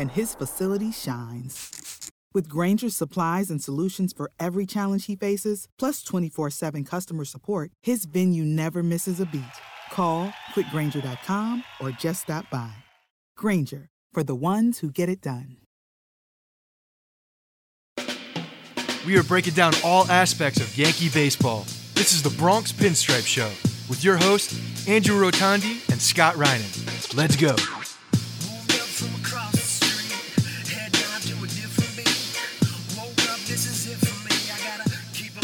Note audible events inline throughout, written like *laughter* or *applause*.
and his facility shines. With Grainger's supplies and solutions for every challenge he faces, plus 24 7 customer support, his venue never misses a beat. Call quickgranger.com or just stop by. Granger, for the ones who get it done. We are breaking down all aspects of Yankee baseball. This is the Bronx Pinstripe Show with your hosts, Andrew Rotondi and Scott Reinen. Let's go.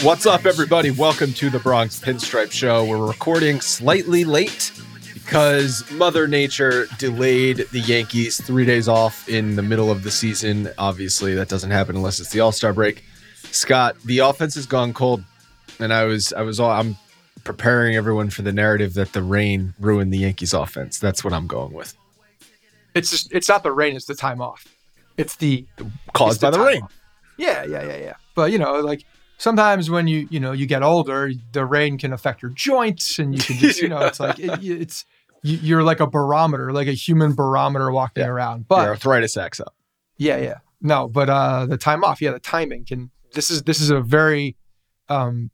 What's up, everybody? Welcome to the Bronx Pinstripe Show. We're recording slightly late because Mother Nature delayed the Yankees three days off in the middle of the season. Obviously, that doesn't happen unless it's the All Star break. Scott, the offense has gone cold, and I was, I was, all, I'm preparing everyone for the narrative that the rain ruined the Yankees' offense. That's what I'm going with. It's just, it's not the rain; it's the time off. It's the Caused it's by the time rain. off. Yeah, yeah, yeah, yeah. But you know, like sometimes when you you know you get older, the rain can affect your joints, and you can just you know it's like *laughs* it, it's you- you're like a barometer, like a human barometer walking Yeah. around. But Your arthritis acts up. Yeah, yeah. No, but uh the time off, yeah, the timing can this is this is a very um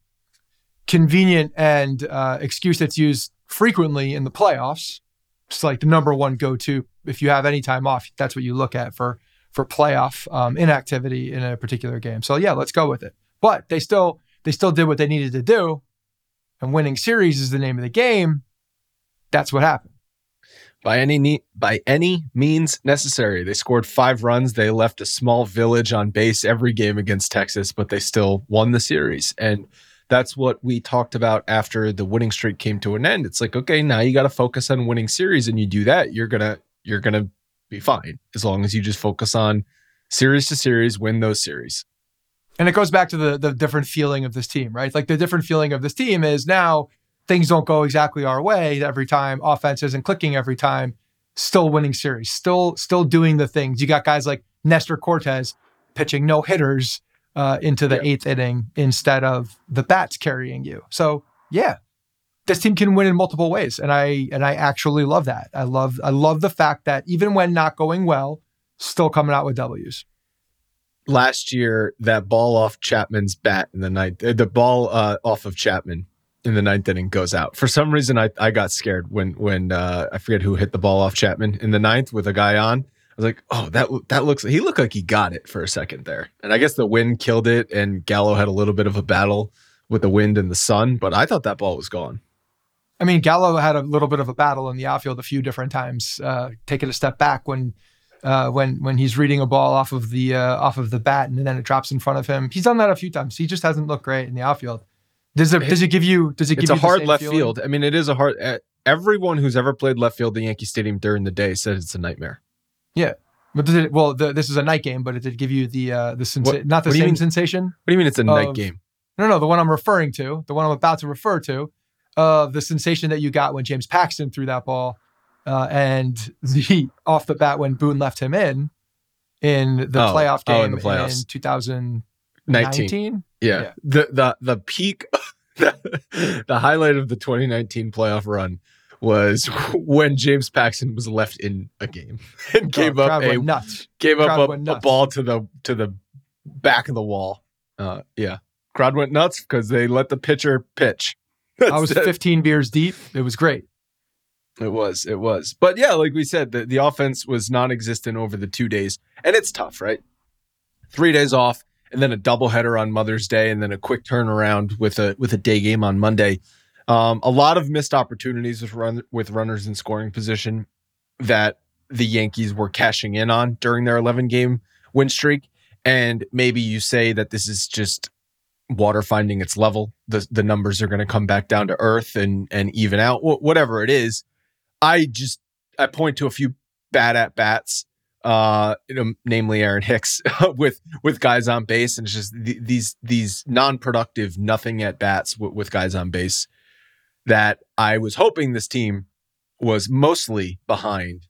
convenient and uh excuse that's used frequently in the playoffs. It's like the number one go-to if you have any time off, that's what you look at for for playoff um inactivity in a particular game. So yeah, let's go with it. But they still they still did what they needed to do. And winning series is the name of the game. That's what happened. by any by any means necessary. They scored five runs. They left a small village on base every game against Texas, but they still won the series. And that's what we talked about after the winning streak came to an end. It's like, okay, now you got to focus on winning series, and you do that, you're gonna you're gonna be fine as long as you just focus on series to series, win those series. And it goes back to the the different feeling of this team, right? Like the different feeling of this team is now things don't go exactly our way every time, offense isn't clicking every time, still winning series, still still doing the things. You got guys like Nestor Cortes pitching no hitters uh, into the Yeah. eighth inning instead of the bats carrying you. So yeah, this team can win in multiple ways, and I and I actually love that. I love I love the fact that even when not going well, still coming out with W's. Last year that ball off Chapman's bat in the ninth, uh, the ball uh, off of Chapman in the ninth inning goes out. For some reason, I, I got scared when when uh, I forget who hit the ball off Chapman in the ninth with a guy on. I was like, oh, that that looks. He looked like he got it for a second there, and I guess the wind killed it, and Gallo had a little bit of a battle with the wind and the sun, but I thought that ball was gone. I mean, Gallo had a little bit of a battle in the outfield a few different times, uh, taking a step back when uh, when when he's reading a ball off of the uh, off of the bat and then it drops in front of him. He's done that a few times. He just hasn't looked great in the outfield. Does it does it give you does it give It's you a hard left feeling? field. I mean, it is a hard. Uh, everyone who's ever played left field at Yankee Stadium during the day says it's a nightmare. Yeah, but does it, well, the, this is a night game, but it did give you the uh, the sensa- What- not the what do you same mean? sensation. What do you mean it's a night game? No, no, the one I'm referring to, the one I'm about to refer to, of the sensation that you got when James Paxton threw that ball, uh, and the *laughs* off the bat when Boone left him in in the Oh, playoff oh, game in the playoffs. in 2019. Yeah. Yeah. The the the peak *laughs* the, the highlight of the 2019 playoff run was *laughs* when James Paxton was left in a game and gave Oh, up a gave Crowd up a, a ball to the to the back of the wall. Uh, yeah, crowd went nuts because they let the pitcher pitch. I was it. 15 beers deep. It was great. It was, it was. But yeah, like we said, the, the offense was non-existent over the two days, and it's tough, right? Three days off, and then a doubleheader on Mother's Day, and then a quick turnaround with a with a day game on Monday. Um, a lot of missed opportunities with run with runners in scoring position that the Yankees were cashing in on during their 11 game win streak. And maybe you say that this is just water finding its level. The the numbers are going to come back down to earth and and even out. Wh- whatever it is, I just I point to a few bad at bats, uh, you know, namely Aaron Hicks *laughs* with with guys on base, and it's just th- these these non productive nothing at bats w- with guys on base that I was hoping this team was mostly behind.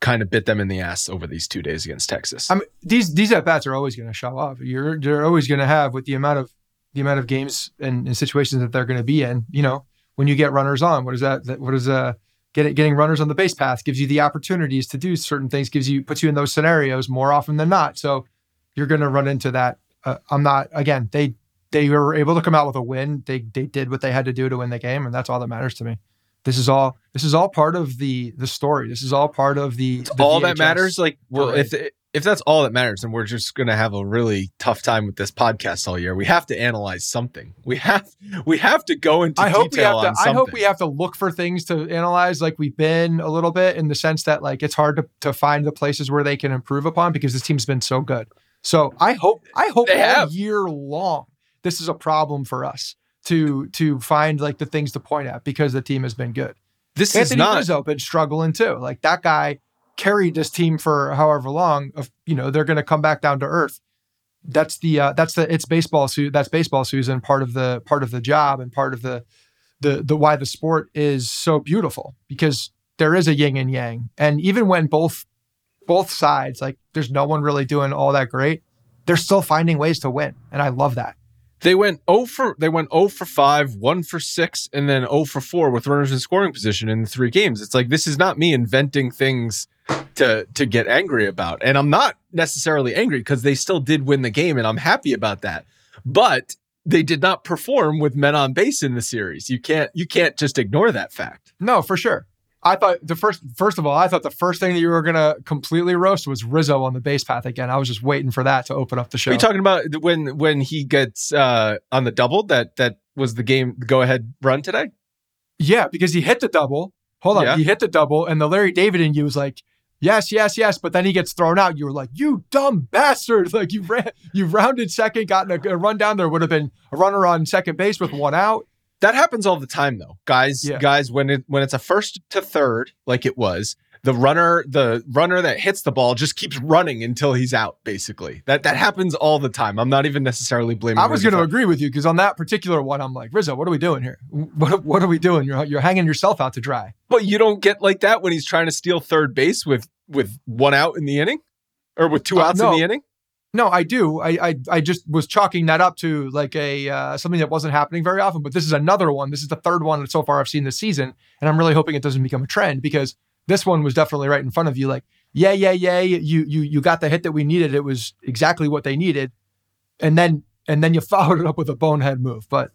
Kind of bit them in the ass over these two days against Texas. I mean, these these at bats are always going to show off. You're they're always going to have with the amount of the amount of games and, and situations that they're going to be in. You know, when you get runners on, what is that? What is uh getting getting runners on the base path gives you the opportunities to do certain things. Gives you puts you in those scenarios more often than not. So you're going to run into that. Uh, I'm not again. They they were able to come out with a win. They they did what they had to do to win the game, and that's all that matters to me. This is all. This is all part of the the story. This is all part of the. the all that matters. Like, well, parade. if if that's all that matters, then we're just going to have a really tough time with this podcast all year. We have to analyze something. We have we have to go into I hope we detail have to. I hope we have to look for things to analyze, like we've been a little bit, in the sense that like it's hard to to find the places where they can improve upon because this team's been so good. So I hope I hope They all have. year long this is a problem for us to to find like the things to point at because the team has been good. this is Anthony not. Rizzo been struggling too. Like that guy carried this team for however long. Of you know they're going to come back down to earth. That's the uh, that's the it's baseball that's baseball Susan part of the part of the job and part of the the the why the sport is so beautiful because there is a yin and yang and even when both both sides like there's no one really doing all that great they're still finding ways to win and I love that. They went 0 for they went 0 for 5, 1 for 6 and then 0 for 4 with runners in scoring position in the three games. It's like this is not me inventing things to to get angry about. And I'm not necessarily angry because they still did win the game and I'm happy about that. But they did not perform with men on base in the series. You can't you can't just ignore that fact. No, for sure. I thought the first, first of all, I thought the first thing that you were gonna completely roast was Rizzo on the base path again. I was just waiting for that to open up the show. Are you talking about when when he gets uh on the double that that was the game go ahead run today? yeah, because he hit the double. Hold on, Yeah. he hit the double, and the Larry David in you was like, yes, yes, yes. But then he gets thrown out. You were like, you dumb bastard! *laughs* Like you ran, you rounded second, gotten a, a run down. There would have been a runner on second base with one out. That happens all the time though. Guys, Yeah. guys when it when it's a first to third like it was, the runner the runner that hits the ball just keeps running until he's out basically. That that happens all the time. I'm not even necessarily blaming I was going to agree with you because on that particular one, I'm like, Rizzo, what are we doing here? What, what are we doing? You're, you're hanging yourself out to dry. But you don't get like that when he's trying to steal third base with with one out in the inning or with two Uh, outs no. in the inning. No, I do. I, I I just was chalking that up to like a uh, something that wasn't happening very often. But this is another one. This is the third one so far I've seen this season, and I'm really hoping it doesn't become a trend because this one was definitely right in front of you. Like, yeah, yeah, yeah, you you you got the hit that we needed. It was exactly what they needed, and then and then you *laughs* followed it up with a bonehead move. But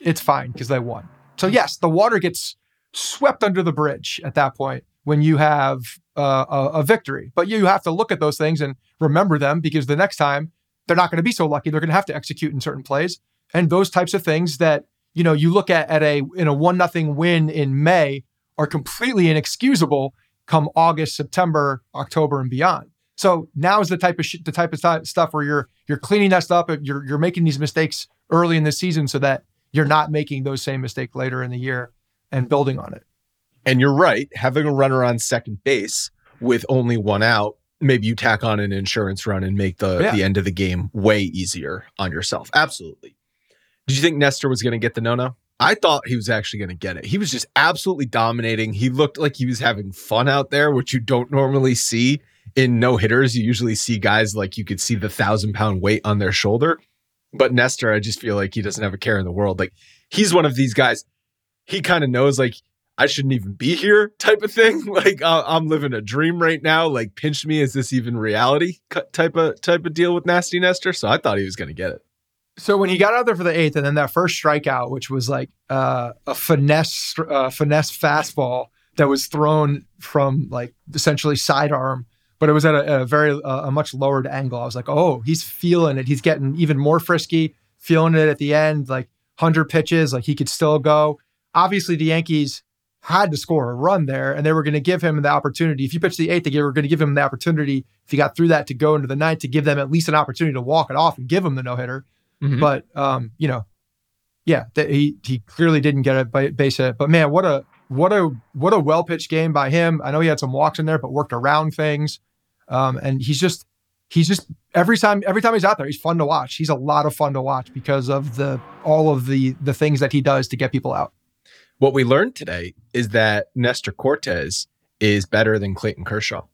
it's fine because they won. So yes, the water gets swept under the bridge at that point when you have uh, a, a victory. But you have to look at those things and remember them because the next time they're not going to be so lucky. They're going to have to execute in certain plays and those types of things that you know you look at at a in a one nothing win in May are completely inexcusable come August, September, October, and beyond. So now is the type of sh- the type of stu- stuff where you're you're cleaning that stuff. You're you're making these mistakes early in the season so that you're not making those same mistakes later in the year and building on it. And you're right, having a runner on second base with only one out, maybe you tack on an insurance run and make the Yeah. the end of the game way easier on yourself. Absolutely. Did you think Nestor was going to get the no-no? I thought he was actually going to get it. He was just absolutely dominating. He looked like he was having fun out there, which you don't normally see in no hitters. You usually see guys like you could see the thousand pound weight on their shoulder. But Nestor, I just feel like he doesn't have a care in the world. Like he's one of these guys. He kind of knows like I shouldn't even be here type of thing. *laughs* Like I'm living a dream right now. Like pinch me, is this even reality? Type of type of deal with Nasty Nestor. So I thought he was going to get it. So when he got out there for the eighth, and then that first strikeout, which was like uh, a finesse uh, finesse fastball that was thrown from like essentially sidearm, but it was at a, a very uh, a much lowered angle. I was like, oh, he's feeling it. He's getting even more frisky, feeling it at the end. Like hundred pitches, like he could still go. Obviously, the Yankees had to score a run there, and they were going to give him the opportunity. If you pitch the eighth, they were going to give him the opportunity. If he got through that to go into the ninth, to give them at least an opportunity to walk it off and give him the no hitter. Mm-hmm. But um, you know, yeah, th- he he clearly didn't get a base hit. But man, what a what a what a well pitched game by him. I know he had some walks in there, but worked around things. Um, and he's just he's just every time every time he's out there, he's fun to watch. He's a lot of fun to watch because of the all of the the things that he does to get people out. What we learned today is that Nestor Cortes is better than Clayton Kershaw.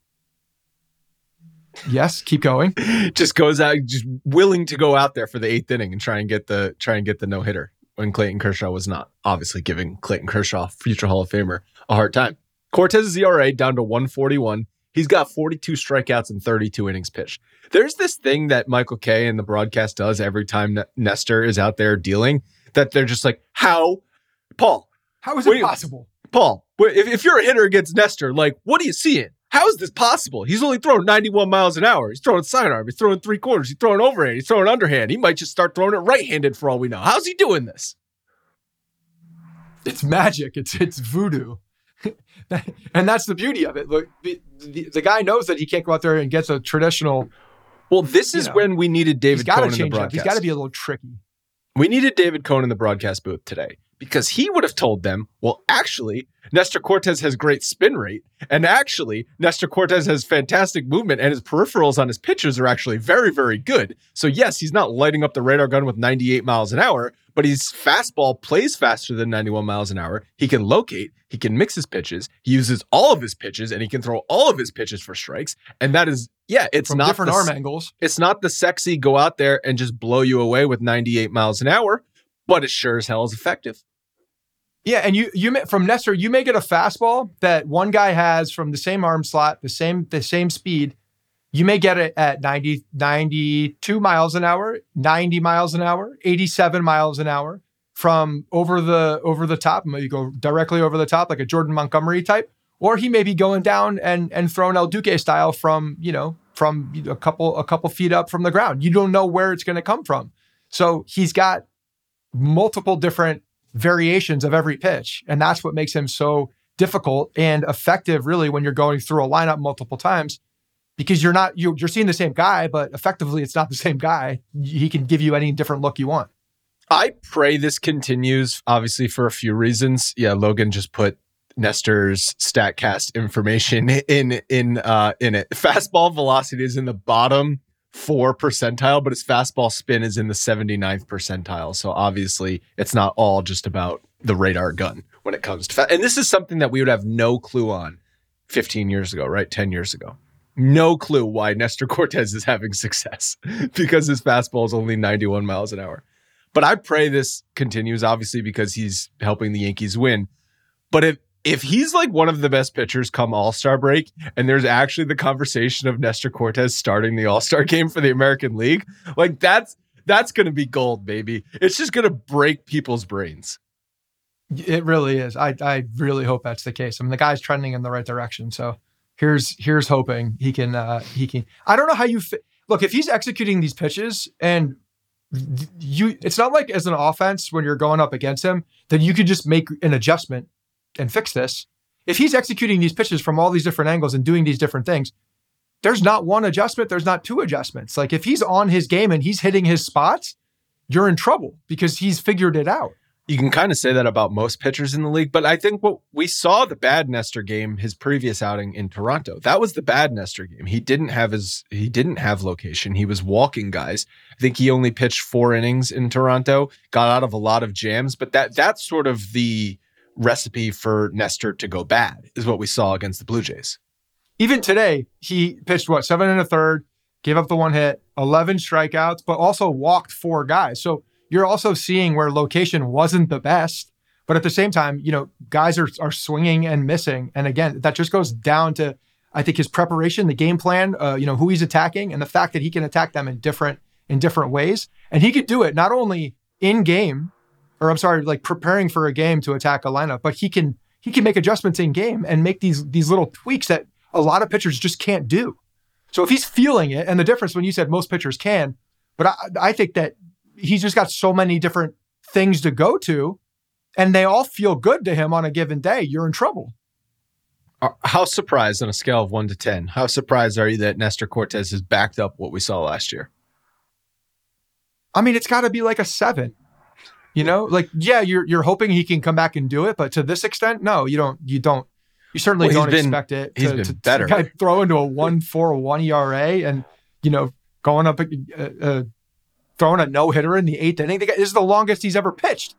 Yes, keep going. *laughs* just goes out, just willing to go out there for the eighth inning and try and get the try and get the no hitter when Clayton Kershaw was not. Obviously, giving Clayton Kershaw, future Hall of Famer, a hard time. Cortes's ERA down to 141. He's got 42 strikeouts and 32 innings pitched. There's this thing that Michael Kay and the broadcast does every time Nestor is out there dealing that they're just like, how, Paul? How is it possible? Paul, if, if you're a hitter against Nestor, like, what are you seeing? How is this possible? He's only throwing 91 miles an hour. He's throwing sidearm. He's throwing three quarters. He's throwing overhand. He's throwing underhand. He might just start throwing it right handed for all we know. How's he doing this? It's magic. It's it's voodoo. *laughs* and that's the beauty of it. Look, the, the, the, guy knows that he can't go out there and get a traditional. Well, this is know, when we needed David Cone in the broadcast. Up. He's got to be a little tricky. We needed David Cone in the broadcast booth today because he would have told them, well, actually, Nestor Cortes has great spin rate. And actually, Nestor Cortes has fantastic movement and his peripherals on his pitches are actually very, very good. So, yes, he's not lighting up the radar gun with 98 miles an hour, but his fastball plays faster than 91 miles an hour. He can locate, he can mix his pitches, he uses all of his pitches, and he can throw all of his pitches for strikes. And that is, yeah, it's From not different the, arm angles. It's not the sexy go out there and just blow you away with 98 miles an hour, but it sure as hell is effective. Yeah, and you you may, from Nestor, you may get a fastball that one guy has from the same arm slot, the same the same speed. You may get it at 90, 92 miles an hour, 90 miles an hour, 87 miles an hour from over the over the top. You go directly over the top like a Jordan Montgomery type, or he may be going down and and throwing El Duque style from you know from a couple a couple feet up from the ground. You don't know where it's going to come from. So he's got multiple different variations of every pitch. And that's what makes him so difficult and effective, really, when you're going through a lineup multiple times because you're not you, you're seeing the same guy, but effectively it's not the same guy. He can give you any different look you want. I pray this continues, obviously for a few reasons. Yeah, Logan just put Nestor's Statcast information *laughs* in in uh in it. Fastball velocity is in the bottom four percentile, but his fastball spin is in the 79th percentile. So obviously, it's not all just about the radar gun when it comes to fa- and this is something that we would have no clue on 15 years ago, right? 10 years ago. No clue why Nestor Cortes is having success *laughs* because his fastball is only 91 miles an hour. But I pray this continues, obviously, because he's helping the Yankees win. But if if he's like one of the best pitchers come All Star break, and there's actually the conversation of Nestor Cortes starting the All Star game for the American League, like that's that's going to be gold, baby. It's just going to break people's brains. It really is. I I really hope that's the case. I mean, the guy's trending in the right direction. So here's here's hoping he can uh he can. I don't know how you fi- look if he's executing these pitches and you it's not like as an offense when you're going up against him then you could just make an adjustment and fix this. If he's executing these pitches from all these different angles and doing these different things, there's not one adjustment, there's not two adjustments. Like if he's on his game and he's hitting his spots, you're in trouble because he's figured it out. You can kind of say that about most pitchers in the league, but I think what we saw the bad Nestor game, his previous outing in Toronto, that was the bad Nestor game. He didn't have his he didn't have location. He was walking guys. I think he only pitched four innings in Toronto, got out of a lot of jams, but that that's sort of the recipe for Nestor to go bad, is what we saw against the Blue Jays. Even today, he pitched what, seven and a third, gave up the one hit, 11 strikeouts, but also walked four guys. So you're also seeing where location wasn't the best. But at the same time, you know, guys are are swinging and missing. And again, that just goes down to I think his preparation, the game plan, uh, you know, who he's attacking, and the fact that he can attack them in different in different ways, and he could do it not only in game, or I'm sorry, like preparing for a game to attack a lineup, but he can he can make adjustments in game and make these these little tweaks that a lot of pitchers just can't do. So if he's feeling it, and the difference when you said most pitchers can, but I, I think that he's just got so many different things to go to, and they all feel good to him on a given day. You're in trouble. Uh, how surprised on a scale of one to 10, how surprised are you that Nestor Cortes has backed up what we saw last year? I mean, it's got to be like a seven. You know, like yeah, you're you're hoping he can come back and do it, but to this extent, no, you don't. You don't. You certainly Well, don't been- expect it. he's to, been to, better. To throw into a one four one ERA and you know going up, uh, uh, throwing a no hitter in the eighth inning. This is the longest he's ever pitched.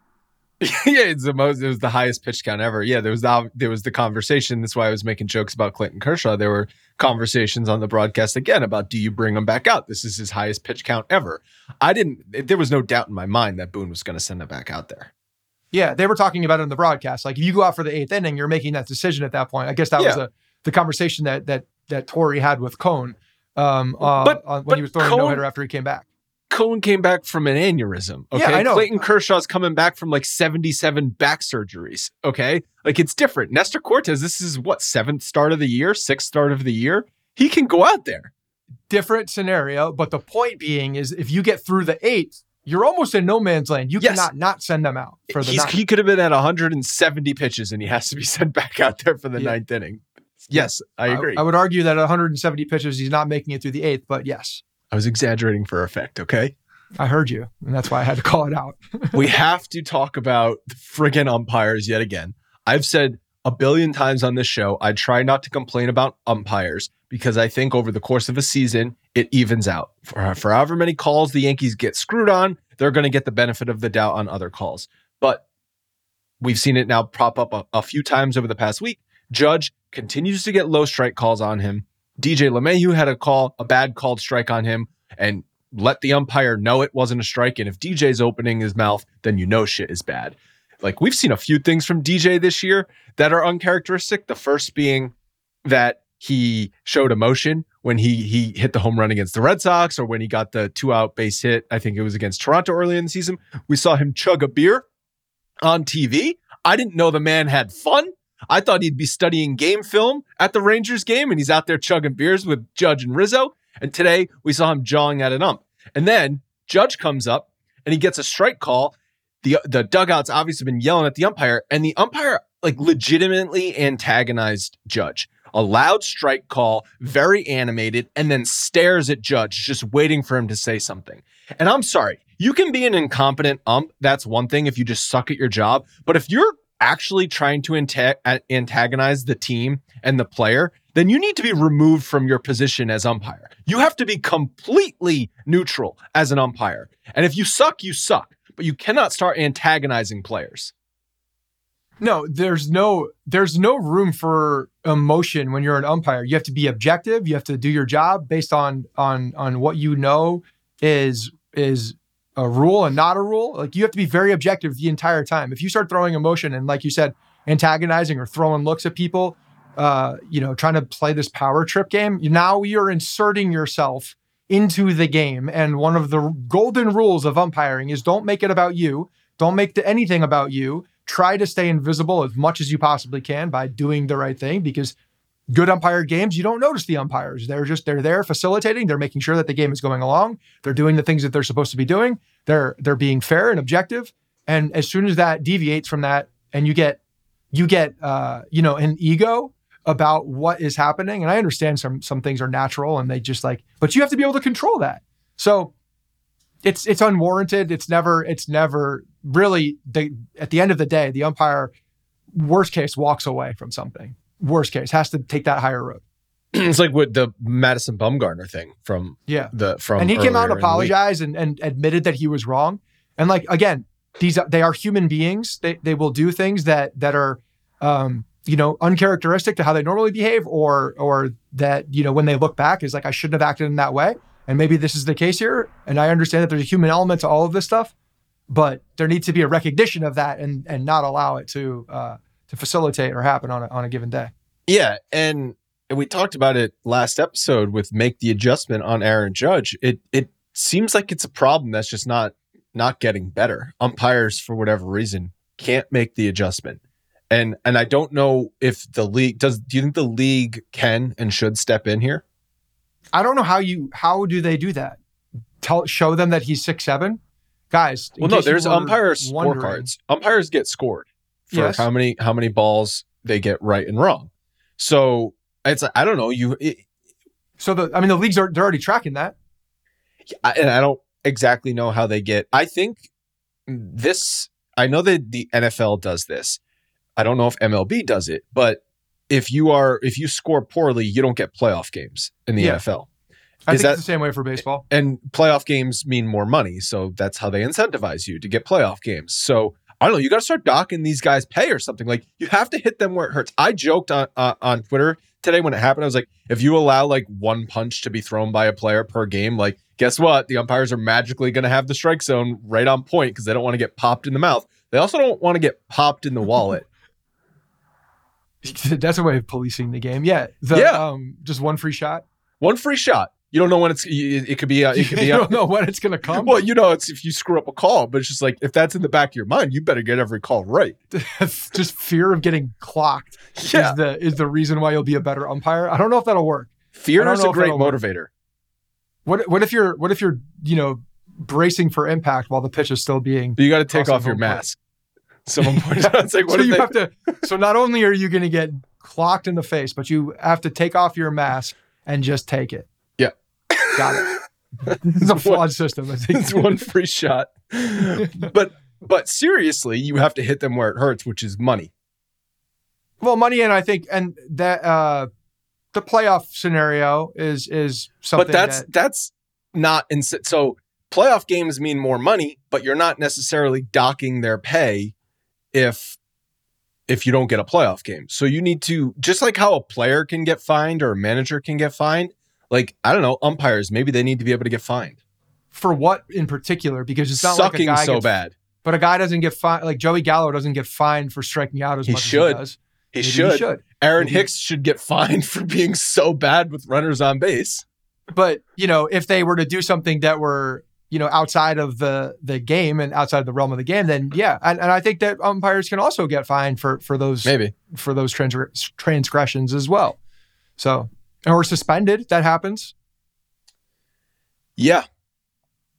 *laughs* yeah, it's the most. It was the highest pitch count ever. Yeah, there was the there was the conversation. That's why I was making jokes about Clayton Kershaw. There were conversations on the broadcast again about do you bring him back out? This is his highest pitch count ever. I didn't. There was no doubt in my mind that Boone was going to send him back out there. Yeah, they were talking about it in the broadcast. Like if you go out for the eighth inning, you're making that decision at that point. I guess that was a, the conversation that that that Torre had with Cone um, uh, But- on- when but he was throwing a no hitter after he came back. Cone came back from an aneurysm. Okay, Yeah, I know. Clayton Kershaw's coming back from like seventy-seven back surgeries. Okay, like it's different. Nestor Cortes, this is what seventh start of the year, sixth start of the year. He can go out there. different scenario, but the point being is if you get through the eighth, you're almost in no man's land. You Yes. cannot not send them out for the He's, ninth. he could have been at 170 pitches and he has to be *laughs* sent back out there for the Yeah. ninth inning. Yes, I agree. I, would argue that 170 pitches, he's not making it through the eighth, but yes, I was exaggerating for effect. Okay. I heard you, and that's why I had to call it out. *laughs* we have to talk about the friggin' umpires yet again. I've said a billion times on this show, I try not to complain about umpires because I think over the course of a season, it evens out. For, for however many calls the Yankees get screwed on, they're going to get the benefit of the doubt on other calls. But we've seen it now prop up a, a few times over the past week. Judge continues to get low strike calls on him. DJ LeMahieu had a call, a bad called strike on him, and let the umpire know it wasn't a strike. And if DJ's opening his mouth, then you know shit is bad. Like we've seen a few things from DJ this year that are uncharacteristic. The first being that he showed emotion when he he hit the home run against the Red Sox or when he got the two out base hit. I think it was against Toronto early in the season. We saw him chug a beer on TV. I didn't know the man had fun. I thought he'd be studying game film at the Rangers game, and he's out there chugging beers with Judge and Rizzo. And today we saw him jawing at an ump. And then Judge comes up and he gets a strike call. The the dugout's obviously been yelling at the umpire, and the umpire like legitimately antagonized Judge. A loud strike call, very animated, and then stares at Judge, just waiting for him to say something. And I'm sorry, you can be an incompetent ump. That's one thing if you just suck at your job. But if you're actually trying to anta- uh, antagonize the team and the player, then you need to be removed from your position as umpire. You have to be completely neutral as an umpire. And if you suck, you suck. But you cannot start antagonizing players. No, there's no there's no room for emotion when you're an umpire. You have to be objective. You have to do your job based on on on what you know is is a rule and not a rule. Like you have to be very objective the entire time. If you start throwing emotion and like you said, antagonizing or throwing looks at people, uh, you know, trying to play this power trip game, now you're inserting yourself into the game. And one of the golden rules of umpiring is don't make it about you. Don't make the, anything about you. Try to stay invisible as much as you possibly can by doing the right thing because good umpire games, you don't notice the umpires. They're just they're there facilitating, they're making sure that the game is going along. They're doing the things that they're supposed to be doing. They're they're being fair and objective. And as soon as that deviates from that and you get you get uh, you know, an ego about what is happening. And I understand some some things are natural and they just like, but you have to be able to control that. So it's it's unwarranted. It's never it's never really the at the end of the day, the umpire worst case walks away from something. Worst case has to take that higher road. *clears throat* it's like with the Madison Bumgarner thing from Yeah. the from and he came out and apologized and, and admitted that he was wrong. And like again, these they are human beings. They they will do things that that are um, you know uncharacteristic to how they normally behave, or or that you know when they look back is like I shouldn't have acted in that way. And maybe this is the case here. And I understand that there's a human element to all of this stuff, but there needs to be a recognition of that and and not allow it to uh, to facilitate or happen on a, on a given day. Yeah, and and we talked about it last episode with make the adjustment on Aaron Judge. It it seems like it's a problem that's just not not getting better. Umpires for whatever reason can't make the adjustment. And and I don't know if the league does do you think the league can and should step in here? I don't know how you how do they do that? Tell show them that he's six seven, guys. Well, no, there's were umpire wondering- scorecards. Umpires get scored for Yes. how many how many balls they get right and wrong. So it's I don't know you it, So the I mean the leagues are they're already tracking that. I, and I don't exactly know how they get. I think this. I know that the NFL does this. I don't know if MLB does it, but if you are if you score poorly, you don't get playoff games in the Yeah. NFL. I Is think that- it's the same way for baseball. And playoff games mean more money, so that's how they incentivize you to get playoff games. So I don't know. You got to start docking these guys pay or something. Like you have to hit them where it hurts. I joked on uh, on Twitter today when it happened. I was like, if you allow like one punch to be thrown by a player per game, like guess what? The umpires are magically going to have the strike zone right on point because they don't want to get popped in the mouth. They also don't want to get popped in the wallet. *laughs* That's a way of policing the game. Yeah. The, Yeah. Um, just one free shot. one free shot. You don't know when it's. It it could be. uh, It could be. *laughs* you don't know when it's gonna come. Well, you know, it's if you screw up a call, but it's just like if that's in the back of your mind, you better get every call right. *laughs* just fear of getting clocked Yeah, is the is the reason why you'll be a better umpire. I don't know if that'll work. Fear is a great work. motivator. What what if you're what if you're you know bracing for impact while the pitch is still being But you got to take off your mask. Someone *laughs* pointed out, it's like, what so you they, have to so not only are you going to get clocked in the face but you have to take off your mask and just take it. Got it *laughs* this is a flawed system I think. it's one free shot. *laughs* but but seriously, you have to hit them where it hurts, which is money. well money and i think and that uh the playoff scenario is is something but that's that, that's not in so playoff games mean more money, but you're not necessarily docking their pay if if you don't get a playoff game. So you need to just like how a player can get fined or a manager can get fined, like I don't know, umpires maybe they need to be able to get fined. for what in particular because it's not Sucking like a guy so gets, bad. but a guy doesn't get fined like joey gallo doesn't get fined for striking out as He much should. as he does He should. he should Aaron Maybe- Hicks should get *laughs* fined for being so bad with runners on base. but you know if they were to do something that were you know outside of the the game and outside of the realm of the game then yeah and, and i think that umpires can also get fined for for those Maybe. for those trans- transgressions as well so or suspended that happens Yeah.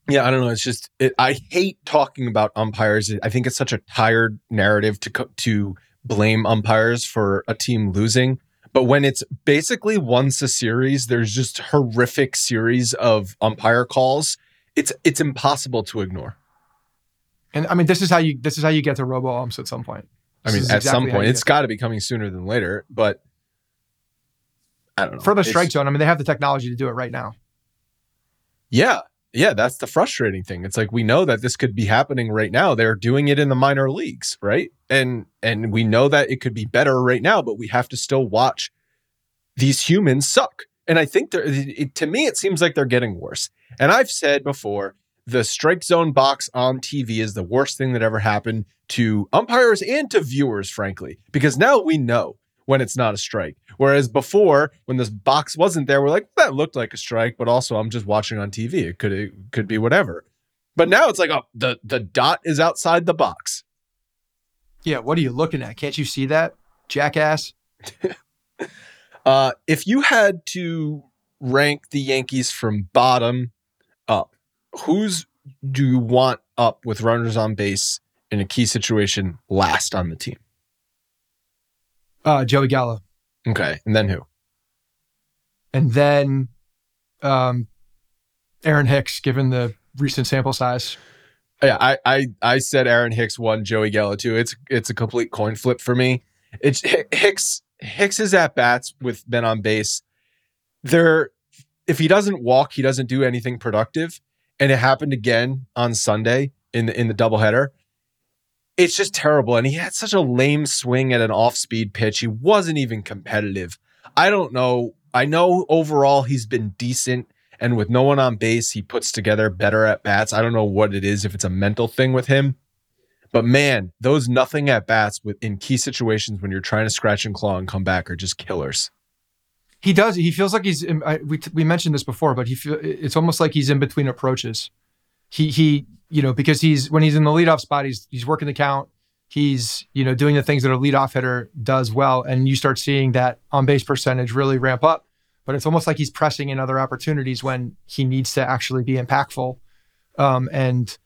Yeah, I don't know. It's just it, I hate talking about umpires. I think it's such a tired narrative to co- to blame umpires for a team losing. But when it's basically once a series, there's just horrific series of umpire calls. It's it's impossible to ignore. and i mean this is how you this is how you get to robo umps at some point I mean, at exactly some point, it's got to be coming sooner than later. But I don't know. for the It's- strike zone i mean they have the technology to do it right now Yeah. Yeah, that's the frustrating thing. It's like we know that this could be happening right now. They're doing it in the minor leagues, right? And and we know that it could be better right now, but we have to still watch these humans suck. And I think they're it, to me it seems like they're getting worse. And I've said before, the strike zone box on TV is the worst thing that ever happened to umpires and to viewers, frankly, because now we know when it's not a strike. Whereas before, when this box wasn't there, we're like, that looked like a strike, but also I'm just watching on TV. It could it could be whatever. But now it's like, oh, the the dot is outside the box. yeah what are you looking at can't you see that jackass *laughs* Uh, if you had to rank the Yankees from bottom up, who's do you want up with runners on base in a key situation last on the team? Uh joey gallo Okay, and then who? and then um aaron hicks given the recent sample size Yeah, I I I said Aaron Hicks one, Joey Gallo two. It's it's a complete coin flip for me. It's Hicks Hicks's at bats with men on base. They're if he doesn't walk, he doesn't do anything productive. And it happened again on Sunday in the in the doubleheader. It's just terrible. And he had such a lame swing at an off-speed pitch. He wasn't even competitive. I don't know. I know overall he's been decent And with no one on base, he puts together better at bats. I don't know what it is, if it's a mental thing with him. But man, those nothing at bats in key situations when you're trying to scratch and claw and come back are just killers. He does. He feels like he's. I, we we mentioned this before, but he feel, it's almost like he's in between approaches. He he you know because he's when he's in the leadoff spot, he's he's working the count. He's you know doing the things that a leadoff hitter does well, and you start seeing that on base percentage really ramp up. But it's almost like he's pressing in other opportunities when he needs to actually be impactful, um, and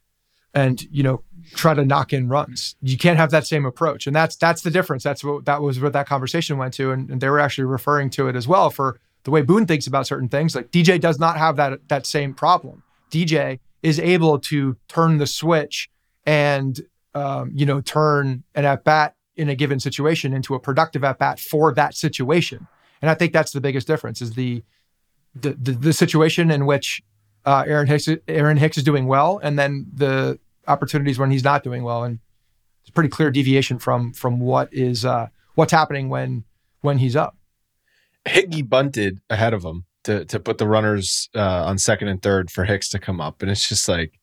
and you know try to knock in runs. You can't have that same approach, and that's that's the difference. That's what that was what that conversation went to, and, and they were actually referring to it as well for the way Boone thinks about certain things. Like DJ does not have that that same problem. DJ is able to turn the switch and um, you know turn an at bat in a given situation into a productive at bat for that situation. And I think that's the biggest difference is the the the, the situation in which uh, Aaron Hicks Aaron Hicks is doing well, and then the opportunities when he's not doing well, and it's a pretty clear deviation from from what is uh, what's happening when when he's up. Higgy bunted ahead of him to to put the runners uh, on second and third for Hicks to come up, and it's just like,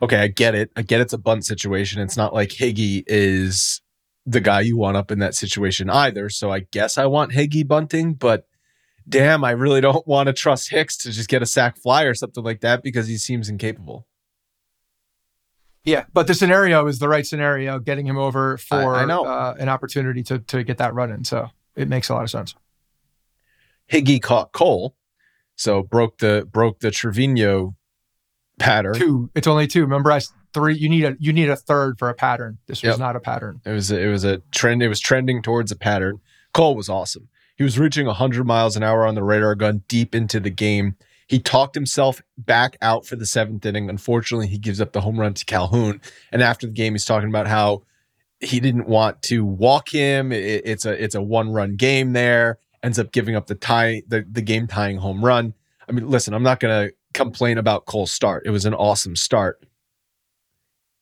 okay, I get it, I get it's a bunt situation. It's not like Higgy is the guy you want up in that situation either. So I guess I want Higgy bunting, but damn, I really don't want to trust Hicks to just get a sac fly or something like that because he seems incapable. Yeah, but the scenario is the right scenario, getting him over for I, I. Uh, an opportunity to to get that run in. So it makes a lot of sense. Higgy caught Cole, so broke the broke the Trevino pattern. Two. It's only two. Remember, I three. You need a you need a third for a pattern. This was Yep. not a pattern. It was a, it was a trend. It was trending towards a pattern. Cole was awesome. He was reaching 100 miles an hour on the radar gun deep into the game. He talked himself back out for the seventh inning. Unfortunately, he gives up the home run to Calhoun. And after the game, he's talking about how he didn't want to walk him. It- it's a it's a one run game there. Ends up giving up the tie the, the game tying home run. I mean, listen, I'm not gonna complain about Cole's start. It was an awesome start.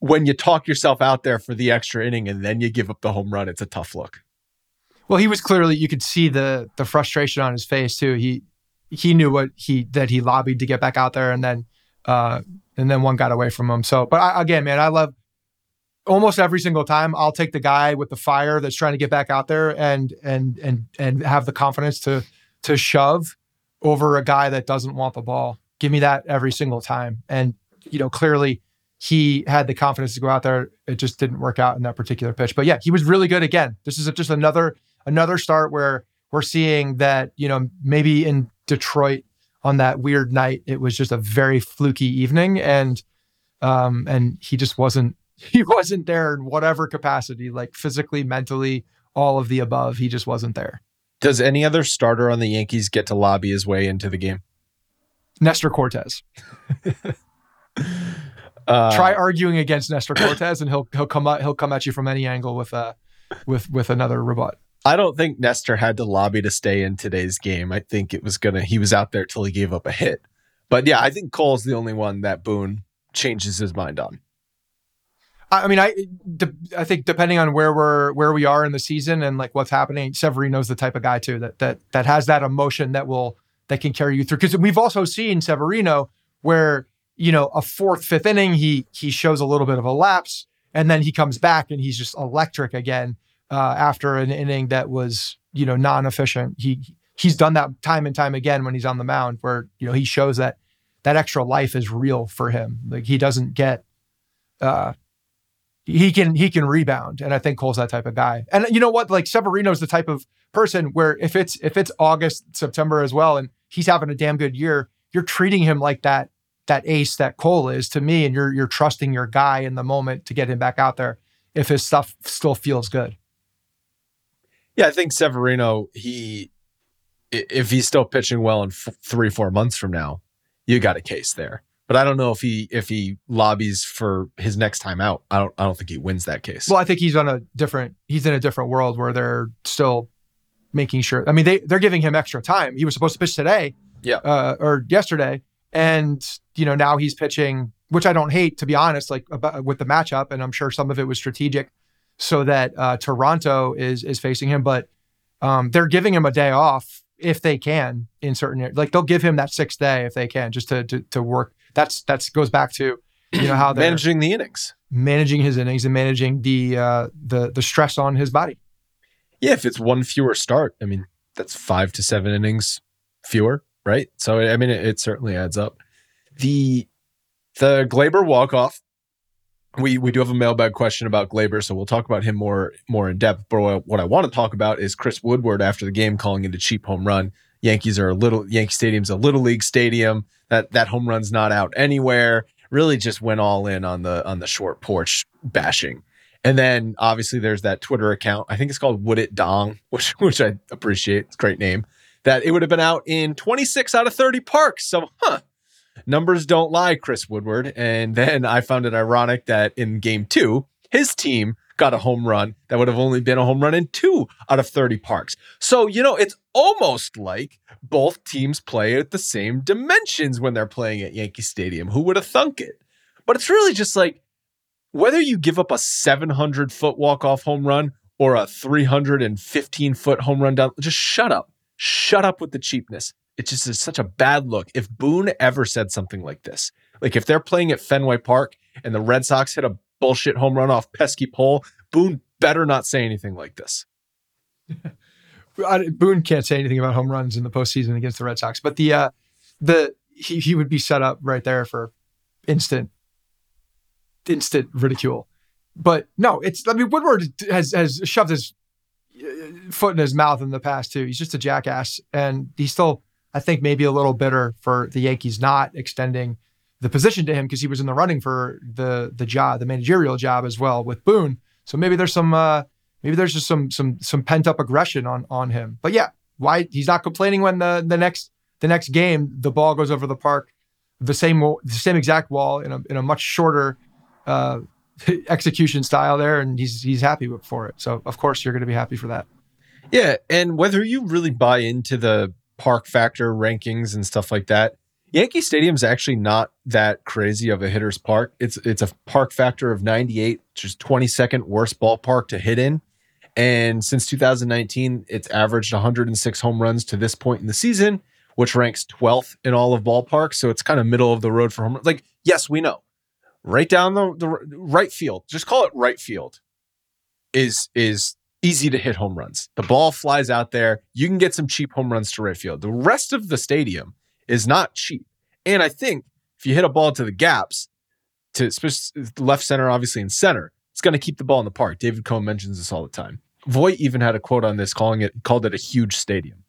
When you talk yourself out there for the extra inning and then you give up the home run, it's a tough look. Well, he was clearly you could see the the frustration on his face too. He he knew what he that he lobbied to get back out there, and then uh and then one got away from him. So, but I, again, man, I love almost every single time. I'll take the guy with the fire that's trying to get back out there and and and and have the confidence to to shove over a guy that doesn't want the ball. Give me that every single time. And you know, clearly he had the confidence to go out there. It just didn't work out in that particular pitch. But yeah, he was really good again. This is just another another start where we're seeing that, you know, maybe in Detroit on that weird night, it was just a very fluky evening. And um, and he just wasn't *laughs* he wasn't there in whatever capacity, like physically, mentally, all of the above. He just wasn't there. Does any other starter on the Yankees get to lobby his way into the game? Nestor Cortes. *laughs* Uh, Try arguing against Nestor Cortes, and he'll he'll come out he'll come at you from any angle with uh with with another rebut. I don't think Nestor had to lobby to stay in today's game. I think it was gonna. He was out there till he gave up a hit. But yeah, I think Cole's the only one that Boone changes his mind on. I mean, I de- I think depending on where we're where we are in the season and like what's happening, Severino's the type of guy too that that that has that emotion that will that can carry you through. Because we've also seen Severino where you know a fourth fifth inning he he shows a little bit of a lapse and then he comes back and he's just electric again uh, after an inning that was you know non-efficient. He he's done that time and time again when he's on the mound where you know he shows that that extra life is real for him. Like he doesn't get. Uh, he can he can rebound, and I think Cole's that type of guy. And you know what? Like Severino's the type of person where if it's if it's August September as well, and he's having a damn good year, you're treating him like that that ace that Cole is to me, and you're you're trusting your guy in the moment to get him back out there if his stuff still feels good. Yeah, I think Severino. He, if he's still pitching well in f- three four months from now, you got a case there. But I don't know if he if he lobbies for his next time out. I don't I don't think he wins that case. Well, I think he's on a different he's in a different world where they're still making sure. I mean, they they're giving him extra time. He was supposed to pitch today, Yeah. uh, or yesterday, and you know now he's pitching, which I don't hate to be honest. Like about, with the matchup, and I'm sure some of it was strategic, so that uh, Toronto is is facing him, but um, they're giving him a day off if they can in certain areas. Like they'll give him that sixth day if they can, just to to, to work. That's that's goes back to you know how *clears throat* they're managing the innings. managing his innings and managing the uh, the the stress on his body. Yeah, if it's one fewer start, I mean that's five to seven innings fewer, right? So I mean it, it certainly adds up. The the Gleyber walk off. We we do have a mailbag question about Gleyber, so we'll talk about him more more in depth. But what I want to talk about is Chris Woodward after the game calling it a cheap home run. Yankees are a little Yankee Stadium's a little league stadium. That that home run's not out anywhere. Really just went all in on the on the short porch bashing. And then obviously there's that Twitter account. I think it's called Would It Dong, *laughs* which which I appreciate. It's a great name. That it would have been out in 26 out of 30 parks. So huh. Numbers don't lie, Chris Woodward. And then I found it ironic that in game two, his team got a home run that would have only been a home run in two out of 30 parks. So, you know, it's almost like both teams play at the same dimensions when they're playing at Yankee Stadium. Who would have thunk it? But it's really just like whether you give up a 700 foot walk off home run or a 315 foot home run down, just shut up. Shut up with the cheapness. It just is such a bad look. If Boone ever said something like this, like if they're playing at Fenway Park and the Red Sox hit a bullshit home run off pesky pole, Boone better not say anything like this. *laughs* I, Boone can't say anything about home runs in the postseason against the Red Sox, but the uh, the he he would be set up right there for instant instant ridicule. But no, it's I mean Woodward has has shoved his uh, foot in his mouth in the past too. He's just a jackass, and he's still I think maybe a little bitter for the Yankees not extending the position to him because he was in the running for the the job, the managerial job as well with Boone. So maybe there's some uh, maybe there's just some some some pent up aggression on on him. But yeah, why he's not complaining when the the next the next game the ball goes over the park, the same the same exact wall in a in a much shorter uh, *laughs* execution style there, and he's he's happy for it. So of course you're going to be happy for that. Yeah, and whether you really buy into the park factor rankings and stuff like that, Yankee Stadium's actually not that crazy of a hitter's park. It's it's a park factor of 98, which is 22nd worst ballpark to hit in. And since 2019, it's averaged 106 home runs to this point in the season, which ranks 12th in all of ballparks. So it's kind of middle of the road for home runs. Like, yes, we know right down the, the right field, just call it right field, is is easy to hit home runs. The ball flies out there. You can get some cheap home runs to right field. The rest of the stadium is not cheap. And I think if you hit a ball to the gaps, to left center, obviously in center, it's going to keep the ball in the park. David Cone mentions this all the time. Voit even had a quote on this, calling it called it a huge stadium.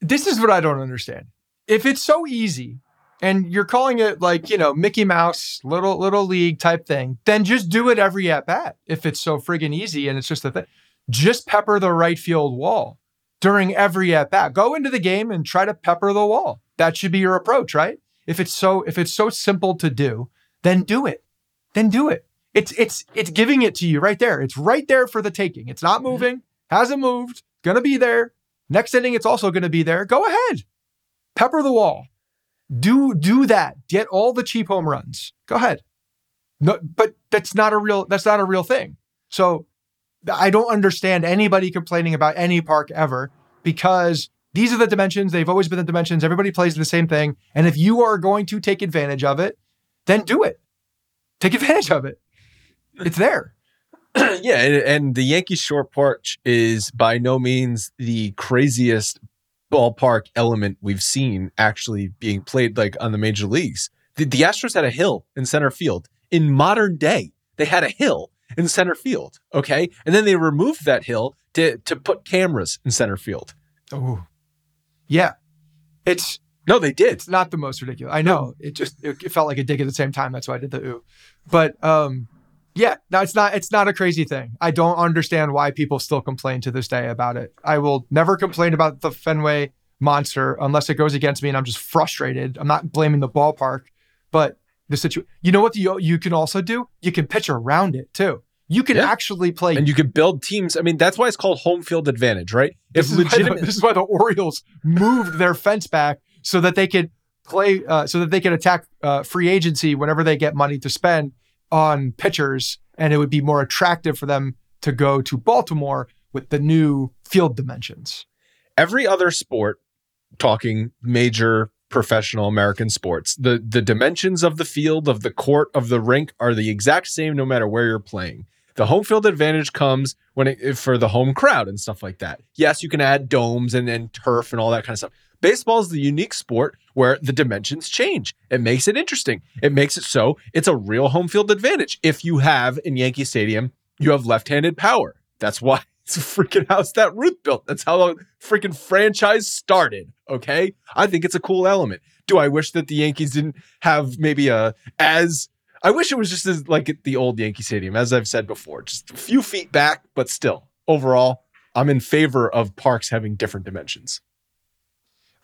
This is what I don't understand. If it's so easy and you're calling it like you know Mickey Mouse little little league type thing, then just do it every at bat. If it's so friggin' easy and it's just a thing, just pepper the right field wall during every at bat. Go into the game and try to pepper the wall. That should be your approach, right? If it's so if it's so simple to do, then do it. Then do it. It's it's it's giving it to you right there. It's right there for the taking. It's not mm-hmm. moving. Hasn't moved. Gonna be there. Next inning, it's also gonna be there. Go ahead. Pepper the wall. Do do that. Get all the cheap home runs. Go ahead. No, but that's not a real that's not a real thing. So I don't understand anybody complaining about any park ever because these are the dimensions. They've always been the dimensions. Everybody plays the same thing. And if you are going to take advantage of it, then do it. Take advantage of it. It's there. *clears throat* yeah, and, and the Yankees short porch is by no means the craziest ballpark element we've seen actually being played like on the major leagues. The, the Astros had a hill in center field. In modern day, they had a hill in center field. Okay. And then they removed that hill to, to put cameras in center field. Oh, yeah. It's no, they did. It's not the most ridiculous. I know. It just it, it felt like a dig at the same time. That's why I did the ooh. But um, yeah, no, it's not. It's not a crazy thing. I don't understand why people still complain to this day about it. I will never complain about the Fenway monster unless it goes against me and I'm just frustrated. I'm not blaming the ballpark, but the situation. You know what the, you can also do? You can pitch around it too. You can yeah. actually play, and you can build teams. I mean, that's why it's called home field advantage, right? This, is, legitimate- the, this is why the Orioles moved their fence back so that they could play, uh, so that they could attack uh, free agency whenever they get money to spend on pitchers, and it would be more attractive for them to go to Baltimore with the new field dimensions. Every other sport talking major professional American sports. The the dimensions of the field, of the court, of the rink are the exact same no matter where you're playing. The home field advantage comes when it, for the home crowd and stuff like that. Yes, you can add domes and, and turf and all that kind of stuff. Baseball is the unique sport where the dimensions change. It makes it interesting. It makes it so it's a real home field advantage. If you have in Yankee Stadium, you have left-handed power. That's why *laughs* it's a freaking house that Ruth built. That's how the freaking franchise started. Okay. I think it's a cool element. Do I wish that the Yankees didn't have maybe a as I wish it was just as like the old Yankee Stadium, as I've said before, just a few feet back, but still, overall, I'm in favor of parks having different dimensions.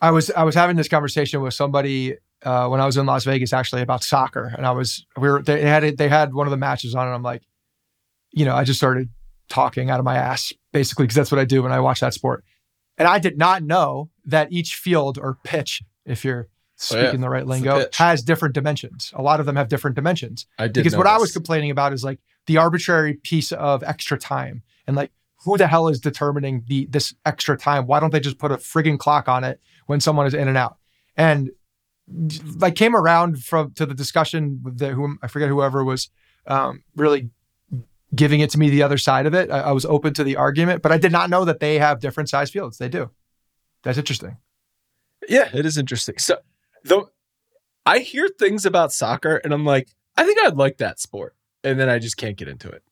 I was I was having this conversation with somebody uh, when I was in Las Vegas actually about soccer, and I was we were they had they had one of the matches on, and I'm like, you know, I just started talking out of my ass basically because that's what I do when I watch that sport, and I did not know that each field or pitch, if you're speaking oh, yeah. the right lingo, has different dimensions. A lot of them have different dimensions. I did because what. I was complaining about is like the arbitrary piece of extra time and like who the hell is determining the this extra time? Why don't they just put a frigging clock on it when someone is in and out? And I came around from to the discussion with whom I forget whoever was um, really giving it to me the other side of it. I, I was open to the argument, but I did not know that they have different size fields. They do. That's interesting. Yeah, it is interesting. So though I hear things about soccer and I'm like, I think I'd like that sport. And then I just can't get into it.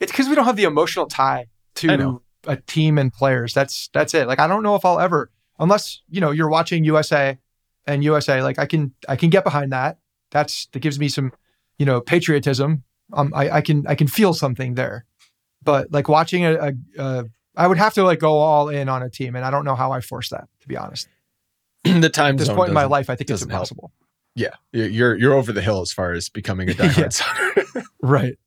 It's because we don't have the emotional tie to a team and players. That's that's it. Like I don't know if I'll ever unless, you know, you're watching USA and USA, like I can I can get behind that. That's that gives me some, you know, patriotism. Um I, I can I can feel something there. But like watching a, a, a I would have to like go all in on a team and I don't know how I force that, to be honest. *clears throat* the time at this point in my life, I think it's impossible. Help. Yeah, you're you're over the hill as far as becoming a *laughs* diehard soccer. *laughs* right.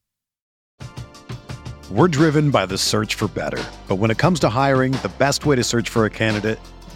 We're driven by the search for better, but when it comes to hiring, the best way to search for a candidate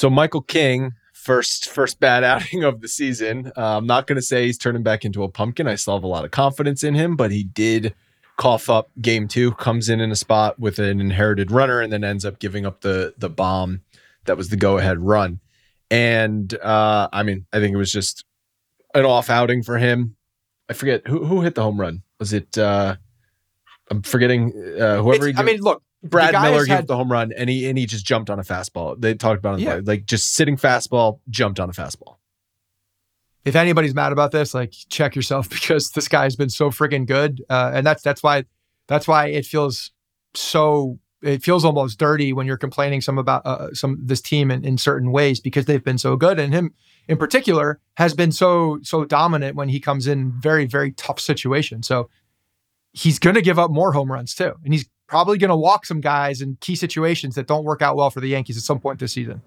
So Michael King, first first bad *laughs* outing of the season. Uh, I'm not going to say he's turning back into a pumpkin. I still have a lot of confidence in him, but he did cough up game two. Comes in in a spot with an inherited runner, and then ends up giving up the the bomb that was the go ahead run. And uh, I mean, I think it was just an off outing for him. I forget who who hit the home run. Was it? uh I'm forgetting uh, whoever. I mean, look, Brad Miller gave the home run, and he and he just jumped on a fastball. They talked about it, yeah. like just sitting fastball, jumped on a fastball. If anybody's mad about this, like check yourself *laughs* because this guy's been so freaking good, uh, and that's that's why that's why it feels so. It feels almost dirty when you're complaining some about uh, some this team in, in certain ways because they've been so good, and him in particular has been so so dominant when he comes in very very tough situations. So he's going to give up more home runs too, and he's probably going to walk some guys in key situations that don't work out well for the Yankees at some point this season.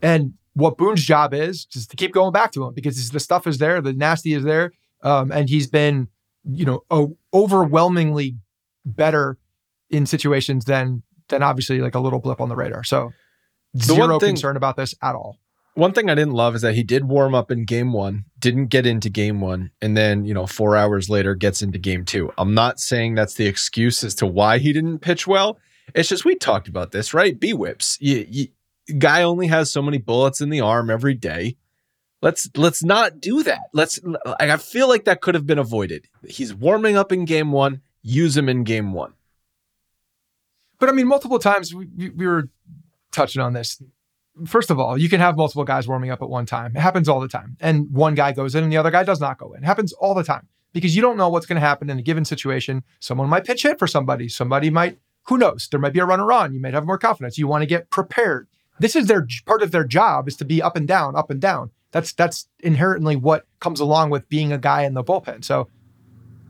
And what Boone's job is is to keep going back to him because the stuff is there, the nasty is there, um, and he's been, you know, overwhelmingly better in situations, than then obviously like a little blip on the radar. So The zero thing- concern about this at all. One thing I didn't love is that he did warm up in game one, didn't get into game one, and then, you know, four hours later gets into game two. I'm not saying that's the excuse as to why he didn't pitch well. It's just we talked about this, right? B whips. You, you, guy only has so many bullets in the arm every day. Let's let's not do that. Let's. I feel like that could have been avoided. He's warming up in game one. Use him in game one. But I mean, multiple times we, we, we were touching on this. First of all, you can have multiple guys warming up at one time. It happens all the time. And one guy goes in and the other guy does not go in. It happens all the time because you don't know what's going to happen in a given situation. Someone might pitch hit for somebody. Somebody might, who knows? There might be a runner on. You might have more confidence. You want to get prepared. This is their part of their job is to be up and down, up and down. That's that's inherently what comes along with being a guy in the bullpen. So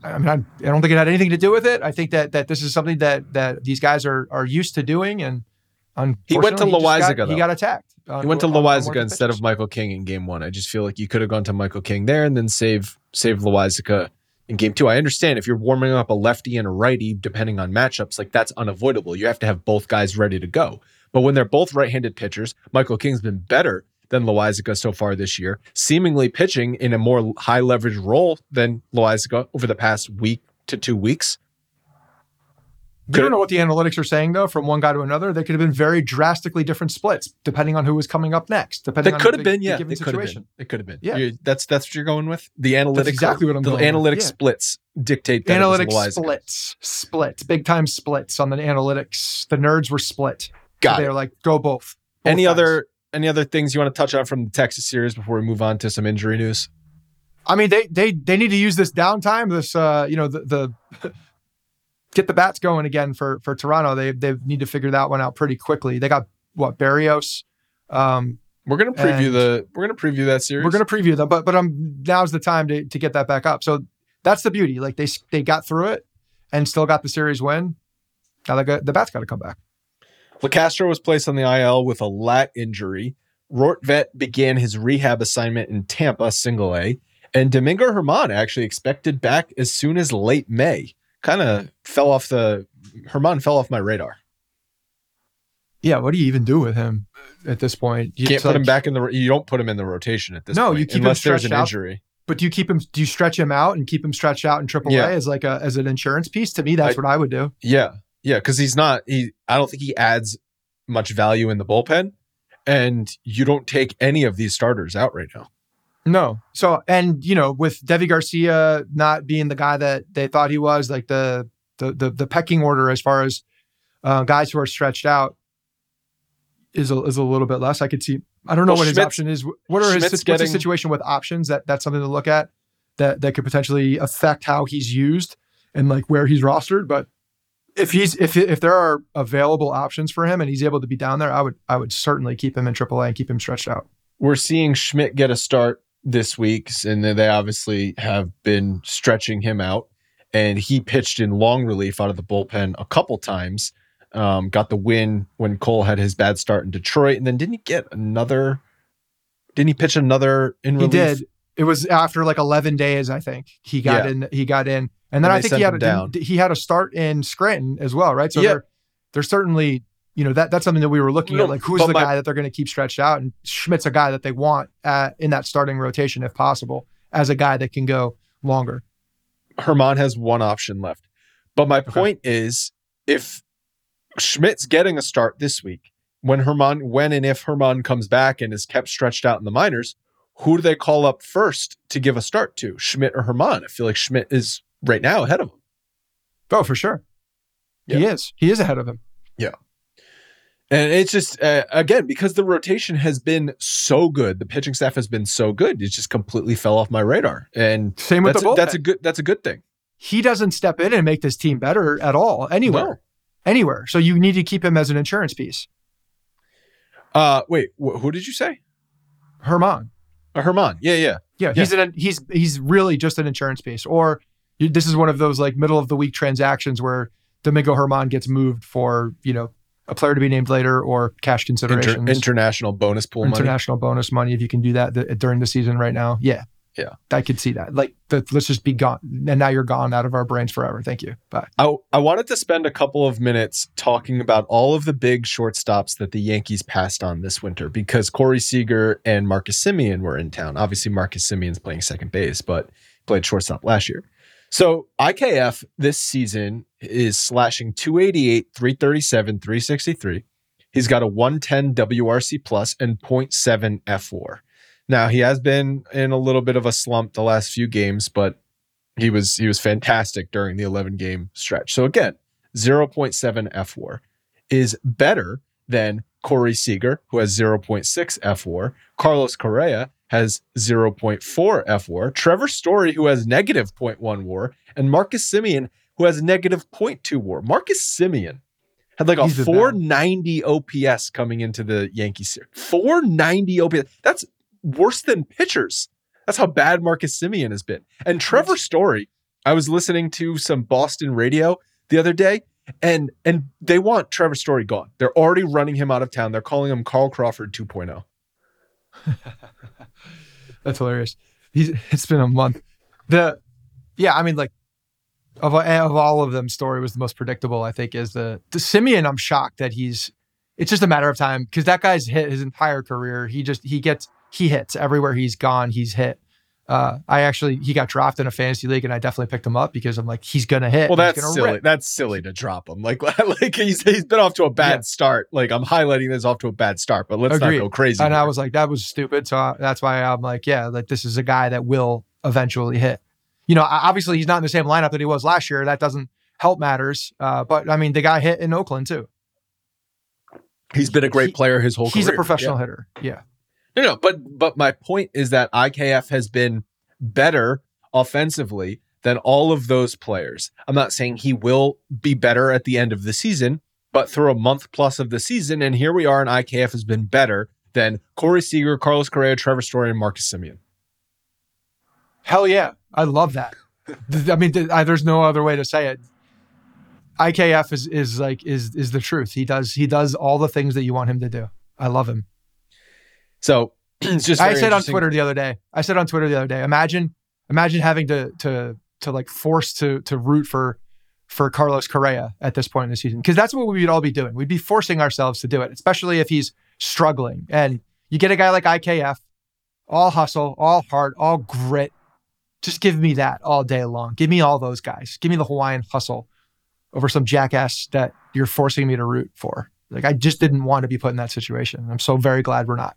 I mean, I, I don't think it had anything to do with it. I think that that this is something that that these guys are are used to doing, and He went to Loáisiga, got- He got attacked. uh, He went to on- on Loáisiga instead of. Michael King in game one. I just feel like you could have gone to Michael King there and then save save Loáisiga in game two. I understand if you're warming up a lefty and a righty, depending on matchups, like that's unavoidable. You have to have both guys ready to go. But when they're both right-handed pitchers, Michael King's been better than Loáisiga so far this year, seemingly pitching in a more high leverage role than Loáisiga over the past week to two weeks. You don't know what the analytics are saying though, from one guy to another. They could have been very drastically different splits depending on who was coming up next. Depending That on could the- have been, the yeah. given It could have situation. been. It could have been. Yeah. You- that's that's what you're going with. The analytics, exactly what I'm the going with, analytic yeah. splits dictate that Analytics splits, splits, big time splits on the analytics. The nerds were split. Got They're like, go both. both any other any other things you want to touch on from the Texas series before we move on to some injury news? I mean, they they they need to use this downtime. This uh, you know, the the *laughs* get the bats going again for for Toronto. They they need to figure that one out pretty quickly. They got what Berríos. Um, We're gonna preview the we're gonna preview that series. we're gonna preview them, but but um, now's the time to to get that back up. So that's the beauty. Like they they got through it and still got the series win. Now they got the bats got to come back. LeCastro was placed on the IL with a lat injury. Rortvedt began his rehab assignment in Tampa, single A, and Domingo Germán actually expected back as soon as late May. Kind of fell off the Germán fell off my radar. Yeah, what do you even do with him at this point? You can't put him back in the. You don't put him in the rotation at this. No, point, you keep him unless there's an out. injury. But do you keep him? Do you stretch him out and keep him stretched out in AAA Yeah. as like a as an insurance piece? To me, that's I- what I would do. Yeah, yeah, because he's not. He, I don't think he adds much value in the bullpen, and you don't take any of these starters out right now. No. So and you know, with Deivi Garcia not being the guy that they thought he was, like the the the, the pecking order as far as uh, guys who are stretched out is a, is a little bit less. I could see. I don't know Well, what his option is. What are his Schmidt's what's getting- his situation with options? That that's something to look at. That that could potentially affect how he's used and like where he's rostered. But if he's if if there are available options for him and he's able to be down there, I would I would certainly keep him in AAA and keep him stretched out. We're seeing Schmidt get a start this week, and they obviously have been stretching him out. And he pitched in long relief out of the bullpen a couple times. Um, got the win when Cole had his bad start in Detroit, and then didn't he get another? Didn't he pitch another in relief? He did. It was after like 11 days, I think. He got Yeah. in. He got in, and then And I think he had a, down. he had a start in Scranton as well, right? So Yeah. they're they're certainly you know that that's something that we were looking No, at. Like who's the my- guy that they're going to keep stretched out, and Schmidt's a guy that they want uh, in that starting rotation if possible, as a guy that can go longer. Germán has one option left. But my point is, if Schmidt's getting a start this week, when Germán, when and if Germán comes back and is kept stretched out in the minors, who do they call up first to give a start to, Schmidt or Germán? I feel like Schmidt is right now ahead of him. Oh, for sure. He is. He is ahead of him. And it's just uh, again because the rotation has been so good, the pitching staff has been so good, it just completely fell off my radar. And Same with that's the a, bullpen. that's a good that's a good thing. he doesn't step in and make this team better at all anywhere. No. Anywhere. So you need to keep him as an insurance piece. Uh, wait, wh- who did you say? Germán. Uh, Germán. Yeah, yeah. Yeah, he's an he's he's really just an insurance piece. Or this is one of those like middle of the week transactions where Domingo Germán gets moved for you know a player to be named later or cash Inter- international bonus pool money. international bonus money if you can do that th- during the season right now. Yeah, Yeah. I could see that. Like, the, let's just be gone. And now you're gone out of our brains forever. Thank you. Bye. I, I wanted to spend a couple of minutes talking about all of the big shortstops that the Yankees passed on this winter because Corey Seager and Marcus Semien were in town. Obviously, Marcus Semien's playing second base, but played shortstop last year. So IKF this season is slashing 288, 337, 363. He's got a 110 WRC plus and 0.7 F WAR. Now he has been in a little bit of a slump the last few games, but he was he was fantastic during the 11 game stretch. So again, 0.7 F WAR is better than Corey Seager, who has 0.6 F WAR. Carlos Correa has 0.4 F WAR. Trevor Story, who has negative 0.1 WAR, and Marcus Semien, who has negative 0.2 WAR. Marcus Semien had like a 490 OPS coming into the Yankees series. 490 OPS. That's worse than pitchers. That's how bad Marcus Semien has been. And Trevor Story, I was listening to some Boston radio the other day, and and they want Trevor Story gone. They're already running him out of town. They're calling him Carl Crawford 2.0. *laughs* That's hilarious. He's, it's been a month. The yeah, I mean, like of of all of them, story was the most predictable. I think is the the Semien. I'm shocked that he's. It's just a matter of time because that guy's hit his entire career. He just he gets he hits everywhere he's gone. He's hit. Uh, I actually he got dropped in a fantasy league, and I definitely picked him up because I'm like he's gonna hit. Well, that's silly. rip. That's silly to drop him. Like *laughs* like he's he's been off to a bad Yeah. start. Like I'm highlighting this off to a bad start, but let's Agreed. not go crazy. And I was like, that was stupid. So I, that's why I'm like, yeah, like this is a guy that will eventually hit. You know, obviously he's not in the same lineup that he was last year. That doesn't help matters. Uh, but I mean, the guy hit in Oakland too. he's been a great he- player his whole He's career. a professional Yeah. hitter. Yeah. No, no, but but my point is that IKF has been better offensively than all of those players. I'm not saying he will be better at the end of the season, but through a month plus of the season, and here we are, and IKF has been better than Corey Seager, Carlos Correa, Trevor Story, and Marcus Semien. Hell yeah. I love that. I mean, there's no other way to say it. IKF is is like is is the truth. He does he does all the things that you want him to do. I love him. So *clears throat* it's just I said on. Twitter the other day. I said on Twitter the other day. Imagine, imagine having to to to like force to to root for for Carlos Correa at this point in the season because that's what we'd all be doing. We'd be forcing ourselves to do it, especially if he's struggling. And you get a guy like IKF, all hustle, all heart, all grit. Just give me that all day long. Give me all those guys. Give me the Hawaiian hustle over some jackass that you're forcing me to root for. Like I just didn't want to be put in that situation. I'm so very glad we're not.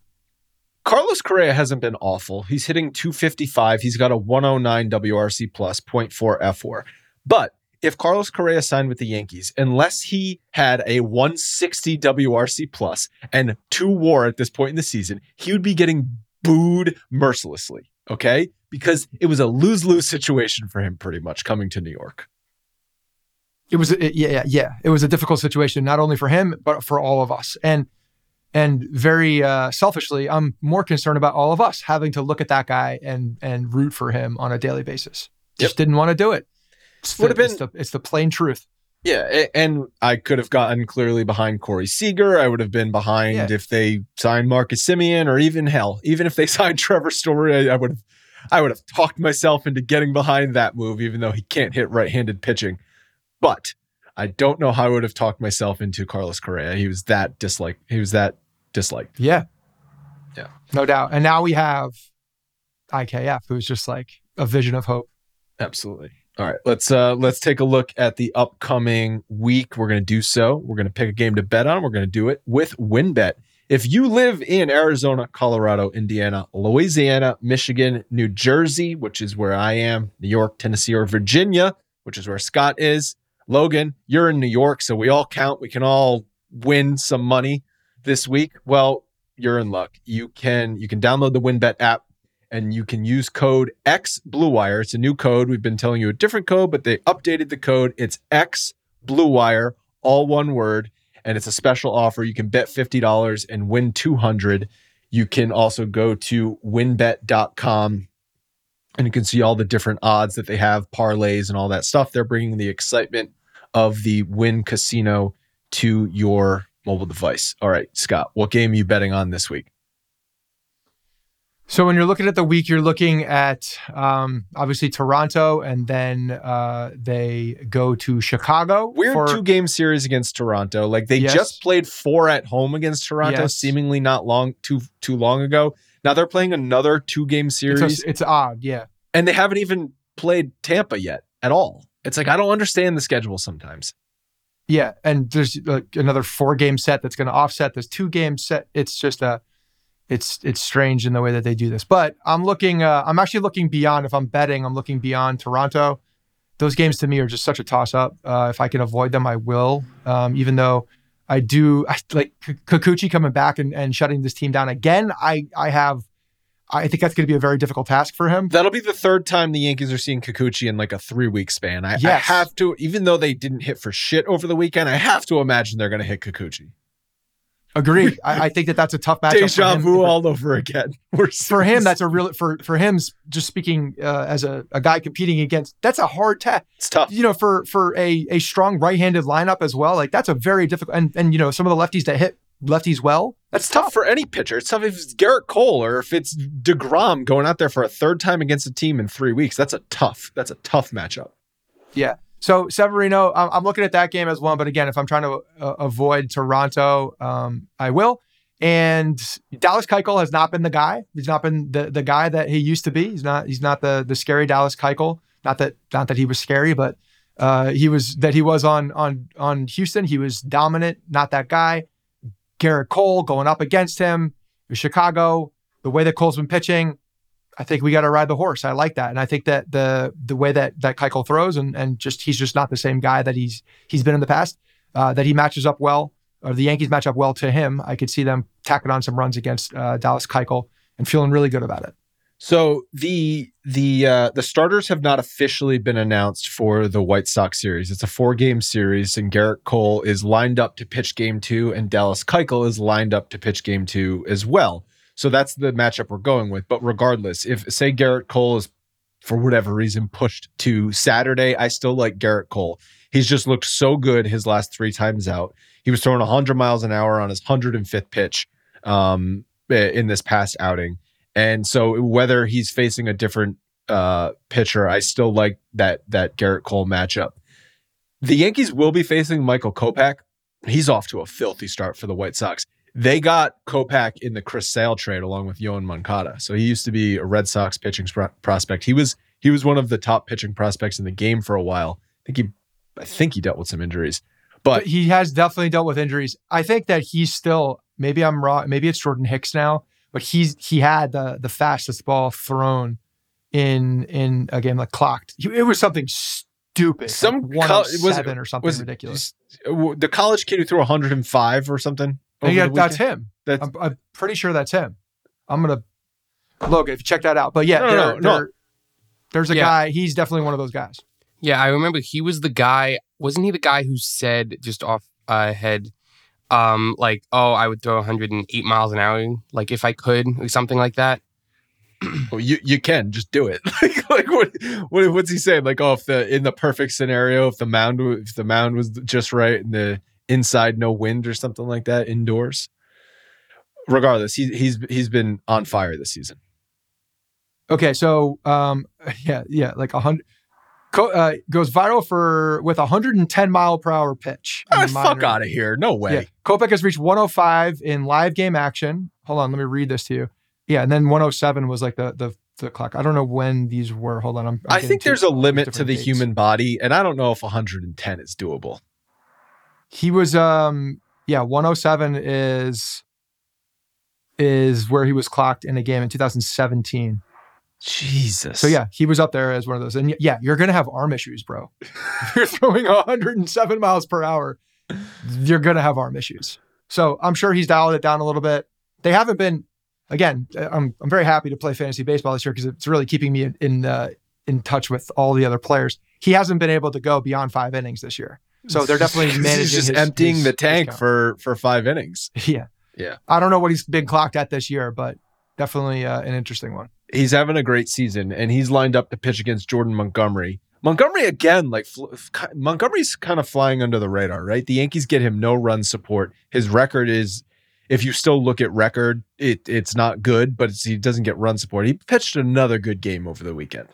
Carlos Correa hasn't been awful. He's hitting 255. He's got a 109 WRC plus 0.4 F WAR. But if Carlos Correa signed with the Yankees, unless he had a 160 WRC plus and two war at this point in the season, he would be getting booed mercilessly. Okay. Because it was a lose lose situation for him pretty much coming to New York. it was yeah yeah yeah it was a difficult situation not only for him but for all of us and and very uh, selfishly i'm more concerned about all of us having to look at that guy and and root for him on a daily basis just didn't want to do it it's the, Would've been- it's the, it's the plain truth Yeah, and I could have gotten clearly behind Corey Seager. I would have been behind Yeah. if they signed Marcus Semien, or even hell, even if they *laughs* signed Trevor Story, I, I would have, I would have talked myself into getting behind that move, even though he can't hit right-handed pitching. But I don't know how I would have talked myself into Carlos Correa. He was that dislike. He was that disliked. yeah Yeah. no doubt and now we have ikf who's just like a vision of hope Absolutely. All right, let's uh let's take a look at the upcoming week. We're going to do so. We're going to pick a game to bet on. We're going to do it with WynnBET. If you live in Arizona, Colorado, Indiana, Louisiana, Michigan, New Jersey, which is where I am, New York, Tennessee, or Virginia, which is where Scott is, Logan, you're in New York, so we all count. We can all win some money this week. Well, you're in luck. You can you can download the WynnBET app and you can use code X Blue Wire. It's a new code. We've been telling you a different code, but they updated the code. It's X Blue Wire, all one word, and it's a special offer. You can bet $50 and win 200. You can also go to wynnbet.com and you can see all the different odds that they have, parlays and all that stuff. They're bringing the excitement of the Wynn Casino to your mobile device. All right, Scott, what game are you betting on this week? So when you're looking at the week, you're looking at um, obviously Toronto, and then uh, they go to Chicago. Weird for- two game series against Toronto. Like they Yes. just played four at home against Toronto, Yes. seemingly not long too too long ago. Now they're playing another two game It's, series, a- it's odd, yeah. and they haven't even played Tampa yet at all. It's like I don't understand the schedule sometimes. Yeah, and there's like another four game set that's going to offset this two game set. It's just a, it's it's strange in the way that they do this. But I'm looking, uh, I'm actually looking beyond. If I'm betting, I'm looking beyond Toronto. Those games to me are just such a toss up. Uh, if I can avoid them, I will. Um, even though I do, I, like Kikuchi coming back and, and shutting this team down again. I I have, I think that's going to be a very difficult task for him. That'll be the third time the Yankees are seeing Kikuchi in like a three week span. I, I have to, even though they didn't hit for shit over the weekend, I have to imagine they're going to hit Kikuchi. Agree. I, I think that that's a tough matchup. for Deja him. vu all over again. *laughs* We're for him, that's a real for for him. Just speaking uh, as a, a guy competing against, that's a hard task. it's tough. You know, for for a a strong right-handed lineup as well, like that's a very difficult. And and you know, some of the lefties that hit lefties well, that's It's tough for any pitcher. It's tough if it's Gerrit Cole or if it's DeGrom going out there for a third time against a team in three weeks. That's a tough, that's a tough matchup. Yeah. So Severino, I'm, looking at that game as one. But again, if I'm trying to uh, avoid Toronto, um, I will. And Dallas Keuchel has not been the guy. He's not been the, the guy that he used to be. He's not. He's not the the scary Dallas Keuchel. Not that not that he was scary, but uh, he was that he was on on on Houston. He was dominant. Not that guy. Gerrit Cole going up against him. Chicago. The way that Cole's been pitching, I think we got to ride the horse. I like that, and I think that the the way that that Keuchel throws and and just he's just not the same guy that he's he's been in the past. Uh, that he matches up well, or the Yankees match up well to him. I could see them tacking on some runs against uh, Dallas Keuchel and feeling really good about it. So the the uh, the starters have not officially been announced for the White Sox series. It's a four game series, and Gerrit Cole is lined up to pitch game two, and Dallas Keuchel is lined up to pitch game two as well. So that's the matchup we're going with. But regardless, if say Gerrit Cole is for whatever reason pushed to Saturday, I still like Gerrit Cole. He's just looked so good his last three times out. He was throwing 100 miles an hour on his 105th pitch um, in this past outing. And so whether he's facing a different uh, pitcher, I still like that that Gerrit Cole matchup. The Yankees will be facing Michael Kopech. He's off to a filthy start for the White Sox. They got Kopech in the Chris Sale trade along with Yoán Moncada. So he used to be a Red Sox pitching spro- prospect. He was he was one of the top pitching prospects in the game for a while. I think he I think he dealt with some injuries. But But he has definitely dealt with injuries. I think that he's still maybe I'm wrong. Maybe it's Jordan Hicks now, but he's he had the the fastest ball thrown in in a game like clocked. It was something stupid. Some like col- was- 107 or something was ridiculous. the college kid who threw 105 or something. I think over that- the that's him. That's I'm, I'm pretty sure that's him. I'm gonna Logan, if you check that out. But yeah, No, there, no, no. there- there's a Yeah. guy. He's definitely one of those guys. Yeah, I remember he was the guy. Wasn't he the guy who said just off uh, head, um, like, oh, I would throw 108 miles an hour, like if I could, or something like that. *clears throat* Well, you you can just do it. *laughs* like, like what, what what's he saying? Like, oh, if the in the perfect scenario, if the mound if the mound was just right and the inside no wind or something like that indoors. Regardless, he, he's he's been on fire this season. Okay, so um, *laughs* yeah, yeah, like a hundred. Co- uh, goes viral for with a 110 mile per hour pitch. Ah, fuck out of here! No way. Yeah, Kopech has reached 105 in live game action. Hold on, let me read this to you. Yeah, and then 107 was like the the, the clock. I don't know when these were. Hold on, I'm. I'm I think there's a limit to the dates. human body, and I don't know if 110 is doable. He was um yeah 107 is is where he was clocked in a game in 2017. Jesus. So yeah, he was up there as one of those. And yeah, you're gonna have arm issues, bro. if you're throwing 107 miles per hour, you're gonna have arm issues. So I'm sure he's dialed it down a little bit. They haven't been. Again, I'm I'm very happy to play fantasy baseball this year because it's really keeping me in in, uh, in touch with all the other players. He hasn't been able to go beyond five innings this year, so they're definitely *laughs* managing. He's just his- emptying his- the tank for for five innings. *laughs* Yeah, Yeah. I don't know what he's been clocked at this year, but definitely uh, an interesting one. He's having a great season and he's lined up to pitch against Jordan Montgomery. Montgomery again, like Montgomery's kind of flying under the radar, right? The Yankees get him no run support. His record is if you still look at record, it it's not good, but he doesn't get run support. He pitched another good game over the weekend.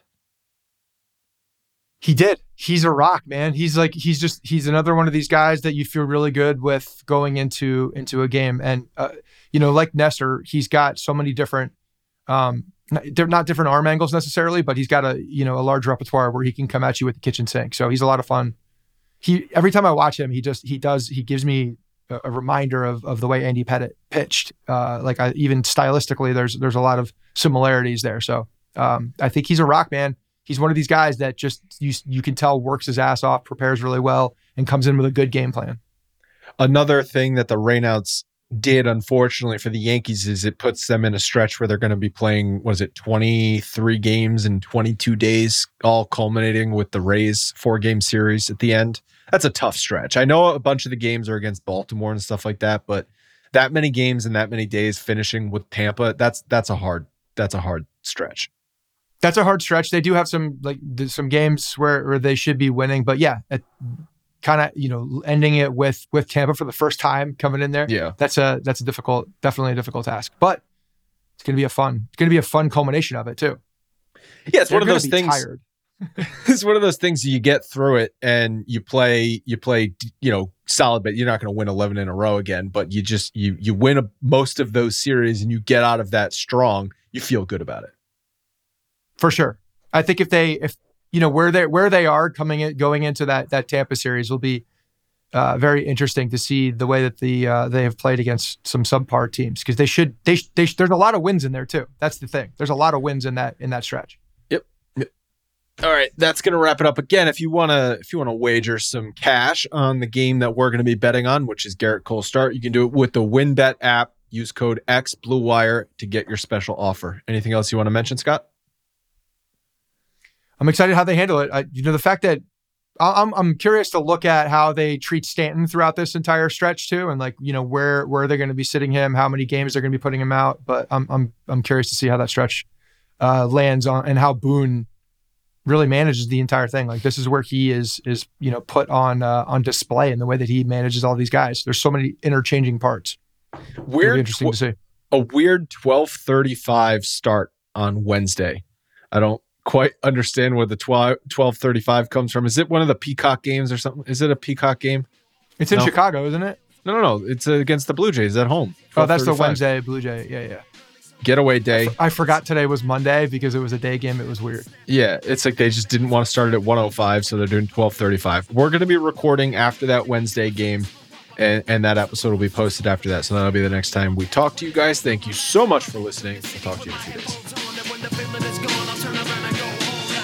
He did. He's a rock, man. He's like he's just he's another one of these guys that you feel really good with going into into a game. And uh, you know, like Nestor, he's got so many different um they're not different arm angles necessarily, but he's got a you know a large repertoire where he can come at you with the kitchen sink. So he's a lot of fun. He every time I watch him, he just he does he gives me a, a reminder of of the way Andy Pettitte pitched. Uh, like I, even stylistically, there's there's a lot of similarities there. So um, I think he's a rock man he's one of these guys that just you you can tell works his ass off, prepares really well, and comes in with a good game plan. Another thing that the rainouts did, unfortunately, for the Yankees is it puts them in a stretch where they're going to be playing, was it 23 games in 22 days, all culminating with the Rays four game series at the end. That's a tough stretch. I know a bunch of the games are against Baltimore and stuff like that, but that many games in that many days finishing with Tampa, that's that's a hard that's a hard stretch that's a hard stretch. They do have some like some games where, where they should be winning, but yeah, kind of you know ending it with with Tampa for the first time coming in there. Yeah, that's a that's a difficult, definitely a difficult task, but it's gonna be a fun. It's gonna be a fun culmination of it too. Yeah, it's They're one of those things. Tired. *laughs* it's one of those things you get through it and you play you play you know solid but you're not going to win 11 in a row again but you just you you win a, most of those series and you get out of that strong you feel good about it for sure. I think if they if you know where they where they are coming in going into that that Tampa series will be uh, very interesting to see the way that the uh, they have played against some subpar teams because they should they, they there's a lot of wins in there too. That's the thing. There's a lot of wins in that in that stretch. Yep. yep. All right, that's going to wrap it up. Again, if you want to if you want to wager some cash on the game that we're going to be betting on, which is Gerrit Cole start, you can do it with the WynnBET app. Use code X Blue Wire to get your special offer. Anything else you want to mention, Scott? I'm excited how they handle it. I, you know, the fact that I'm I'm curious to look at how they treat Stanton throughout this entire stretch too, and like you know where where they're going to be sitting him, how many games they're going to be putting him out. But I'm I'm I'm curious to see how that stretch uh, lands on and how Boone really manages the entire thing. Like this is where he is is you know put on uh, on display in the way that he manages all these guys. There's so many interchanging parts. Weird, interesting tw- to see. A weird 12:35 start on Wednesday. I don't quite understand where the 12, 1235 comes from. Is it one of the Peacock games or something? Is it a Peacock game? It's in no. Chicago, isn't it? No, no, no. It's against the Blue Jays at home. Oh, that's the Wednesday Blue Jay. Yeah, yeah. Getaway day. I, forgot today was Monday because it was a day game. It was weird. Yeah, it's like they just didn't want to start it at 105, so they're doing 1235. We're going to be recording after that Wednesday game, and, and that episode will be posted after that. So that'll be the next time we talk to you guys. Thank you so much for listening. We'll talk to you in a few days.